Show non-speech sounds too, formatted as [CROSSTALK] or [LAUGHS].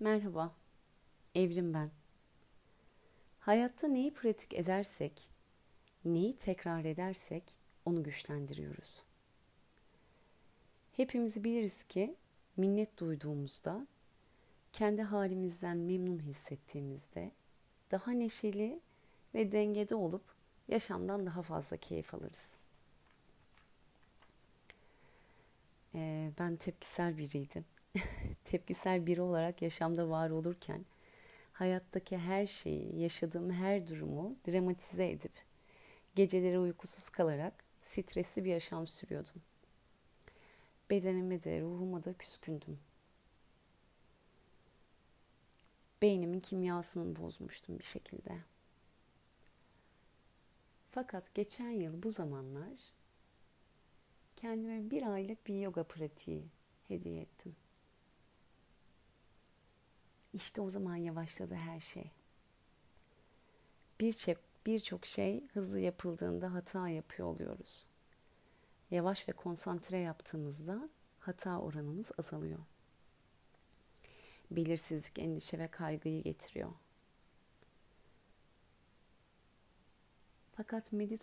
Merhaba, Evrim ben. Hayatta neyi pratik edersek, neyi tekrar edersek onu güçlendiriyoruz. Hepimiz biliriz ki minnet duyduğumuzda, kendi halimizden memnun hissettiğimizde daha neşeli ve dengede olup yaşamdan daha fazla keyif alırız. Ee, ben tepkisel biriydim. [LAUGHS] tepkisel biri olarak yaşamda var olurken hayattaki her şeyi, yaşadığım her durumu dramatize edip geceleri uykusuz kalarak stresli bir yaşam sürüyordum. Bedenime de ruhuma da küskündüm. Beynimin kimyasını bozmuştum bir şekilde. Fakat geçen yıl bu zamanlar kendime bir aylık bir yoga pratiği hediye ettim. İşte o zaman yavaşladı her şey. Birçok birçok şey hızlı yapıldığında hata yapıyor oluyoruz. Yavaş ve konsantre yaptığımızda hata oranımız azalıyor. Belirsizlik, endişe ve kaygıyı getiriyor. Fakat meditasyon